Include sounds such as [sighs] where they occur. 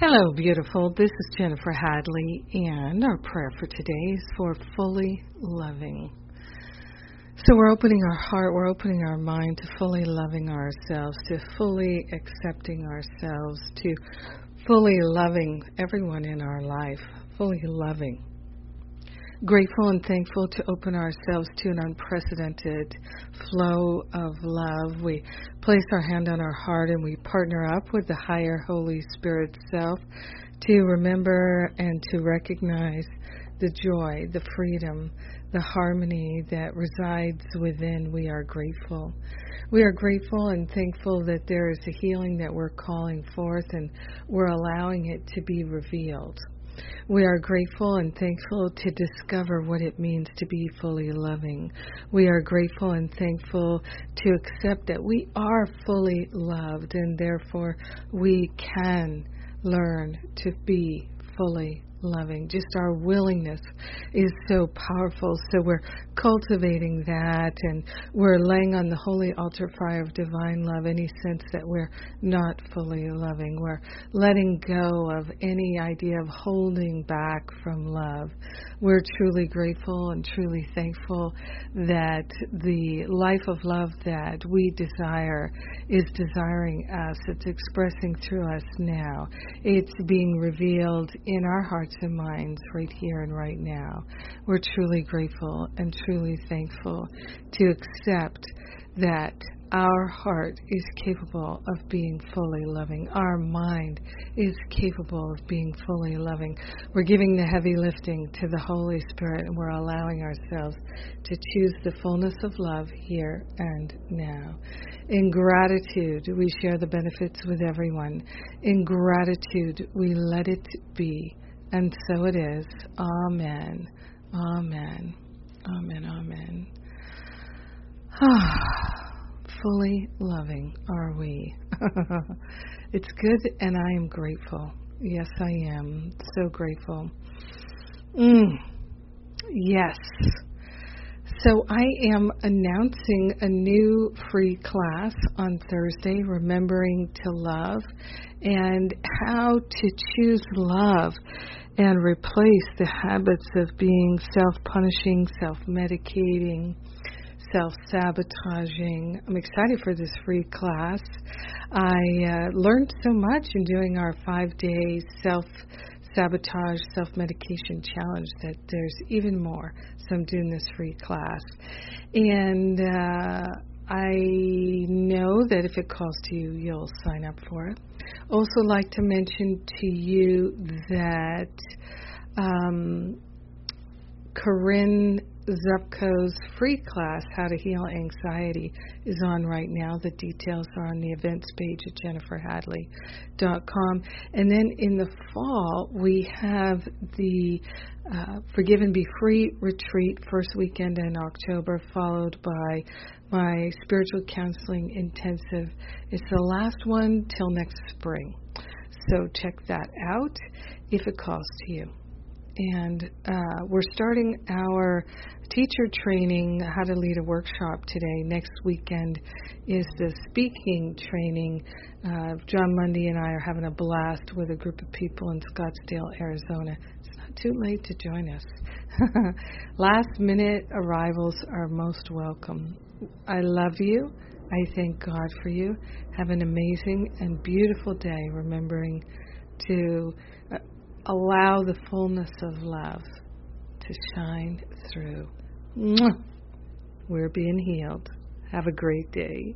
Hello, beautiful. This is Jennifer Hadley, and our prayer for today is for fully loving. So we're opening our heart, we're opening our mind to fully loving ourselves, to fully accepting ourselves, to fully loving everyone in our life, fully loving grateful and thankful to open ourselves to an unprecedented flow of love. We place our hand on our heart and we partner up with the higher Holy Spirit self to remember and to recognize the joy, the freedom, the harmony that resides within. We are grateful. We are grateful and thankful that there is a healing that we're calling forth and we're allowing it to be revealed. We are grateful and thankful to discover what it means to be fully loving. We are grateful and thankful to accept that we are fully loved and therefore we can learn to be fully loving. Just our willingness is so powerful. So we're cultivating that and we're laying on the holy altar fire of divine love any sense that we're not fully loving. We're letting go of any idea of holding back from love. We're truly grateful and truly thankful that the life of love that we desire is desiring us. It's expressing through us now. It's being revealed in our hearts hearts and minds right here and right now. We're truly grateful and truly thankful to accept that our heart is capable of being fully loving. Our mind is capable of being fully loving. We're giving the heavy lifting to the Holy Spirit and we're allowing ourselves to choose the fullness of love here and now. In gratitude, we share the benefits with everyone. In gratitude, we let it be. And so it is. Amen. Amen. Amen. Amen. [sighs] Fully loving are we. [laughs] it's good, and I am grateful. Yes, I am. So grateful. Mm. Yes. So I am announcing a new free class on Thursday, Remembering to Love, and how to choose love and replace the habits of being self punishing, self medicating, self sabotaging. I'm excited for this free class. I uh, learned so much in doing our five day self sabotage self medication challenge that there's even more. So I'm doing this free class. And uh, I know that if it calls to you, you'll sign up for it. Also, like to mention to you that um, Corinne Zupko's free class, How to Heal Anxiety, is on right now. The details are on the events page at jenniferhadley.com. And then in the fall, we have the uh, Forgive and Be Free retreat, first weekend in October, followed by my spiritual counseling intensive. It's the last one till next spring. So check that out if it calls to you and uh, we're starting our teacher training, how to lead a workshop today. Next weekend is the speaking training. Uh, Jon Mundy and I are having a blast with a group of people in Scottsdale, Arizona. It's not too late to join us. [laughs] Last minute arrivals are most welcome. I love you. I thank God for you. Have an amazing and beautiful day, remembering to allow the fullness of love to shine through. We're being healed. Have a great day.